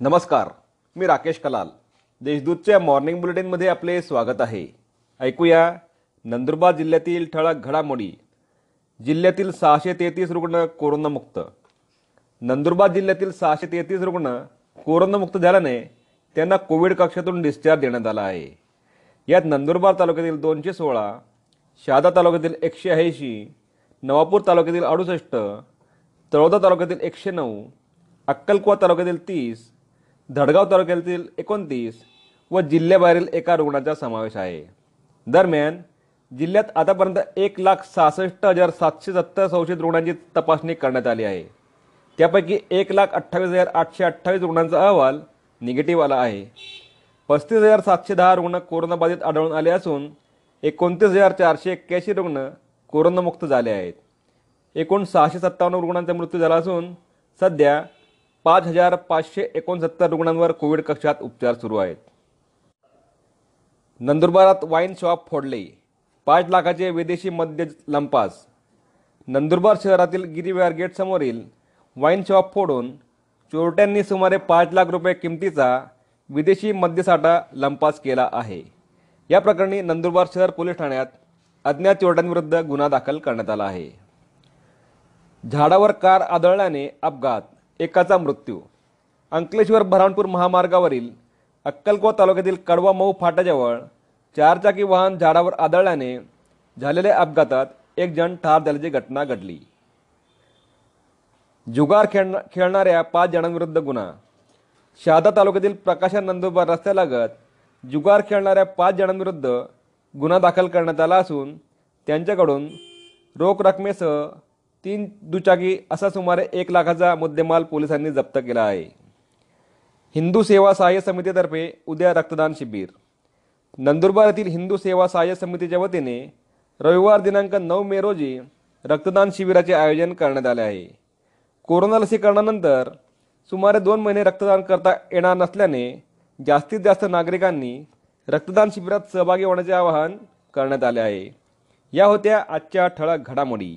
नमस्कार मी राकेश कलाल. देशदूतच्या मॉर्निंग बुलेटिनमध्ये आपले स्वागत आहे. ऐकूया नंदुरबार जिल्ह्यातील ठळक घडामोडी. जिल्ह्यातील सहाशे तेहतीस रुग्ण कोरोनामुक्त. नंदुरबार जिल्ह्यातील सहाशे तेहतीस रुग्ण कोरोनामुक्त झाल्याने त्यांना कोविड कक्षातून डिस्चार्ज देण्यात आला आहे. यात नंदुरबार तालुक्यातील दोनशे सोळा शहादा तालुक्यातील एकशे ऐंशी नवापूर तालुक्यातील अडुसष्ट तळोदा तालुक्यातील एकशे नऊ अक्कलकुवा तालुक्यातील तीस धडगाव तालुक्यातील एकोणतीस व जिल्ह्याबाहेरील एका रुग्णाचा समावेश आहे. दरम्यान जिल्ह्यात आतापर्यंत एक लाख सहासष्ट हजार सातशे सत्तर संशयित रुग्णांची तपासणी करण्यात आली आहे. त्यापैकी एक लाख अठ्ठावीस हजार आठशे अठ्ठावीस रुग्णांचा अहवाल निगेटिव्ह आला आहे. पस्तीस हजार सातशे दहा रुग्ण कोरोनाबाधित आढळून आले असून एकोणतीस हजार चारशे एक्क्याऐंशी रुग्ण कोरोनामुक्त झाले आहेत. एकूण सहाशे सत्तावन्न रुग्णांचा मृत्यू झाला असून सध्या पाच हजार पाचशे एकोणसत्तर रुग्णांवर कोविड कक्षात उपचार सुरू आहेत. नंदुरबारात वाईन शॉप फोडले. पाच लाखाचे विदेशी मद्य लंपास. नंदुरबार शहरातील गिरीविहार गेटसमोरील वाईन शॉप फोडून चोरट्यांनी सुमारे पाच लाख रुपये किमतीचा विदेशी मद्यसाठा लंपास केला आहे. या प्रकरणी नंदुरबार शहर पोलीस ठाण्यात अज्ञात चोरट्यांविरुद्ध गुन्हा दाखल करण्यात आला आहे. झाडावर कार आदळल्याने अपघात एकाचा मृत्यू. अंकलेश्वर बऱ्हाणपूर महामार्गावरील अक्कलकोट तालुक्यातील कडवा मऊ फाट्याजवळ चारचाकी वाहन झाडावर आदळल्याने झालेल्या अपघातात एक जण ठार झाल्याची घटना घडली. जुगार खेळ खेळणाऱ्या पाच जणांविरुद्ध गुन्हा. शहादा तालुक्यातील प्रकाशन नंदुरबार रस्त्यालगत जुगार खेळणाऱ्या पाच जणांविरुद्ध गुन्हा दाखल करण्यात आला असून त्यांच्याकडून रोख रकमेसह तीन दुचाकी असा सुमारे एक लाखाचा मुद्देमाल पोलिसांनी जप्त केला आहे. हिंदू सेवा सहाय्य समितीतर्फे उद्या रक्तदान शिबिर. नंदुरबार येथील हिंदू सेवा सहाय्य समितीच्या वतीने रविवार दिनांक नऊ मे रोजी रक्तदान शिबिराचे आयोजन करण्यात आले आहे. कोरोना लसीकरणानंतर सुमारे दोन महिने रक्तदान करता येणार नसल्याने जास्तीत जास्त नागरिकांनी रक्तदान शिबिरात सहभागी होण्याचे आवाहन करण्यात आले आहे. या होत्या आजच्या ठळक घडामोडी.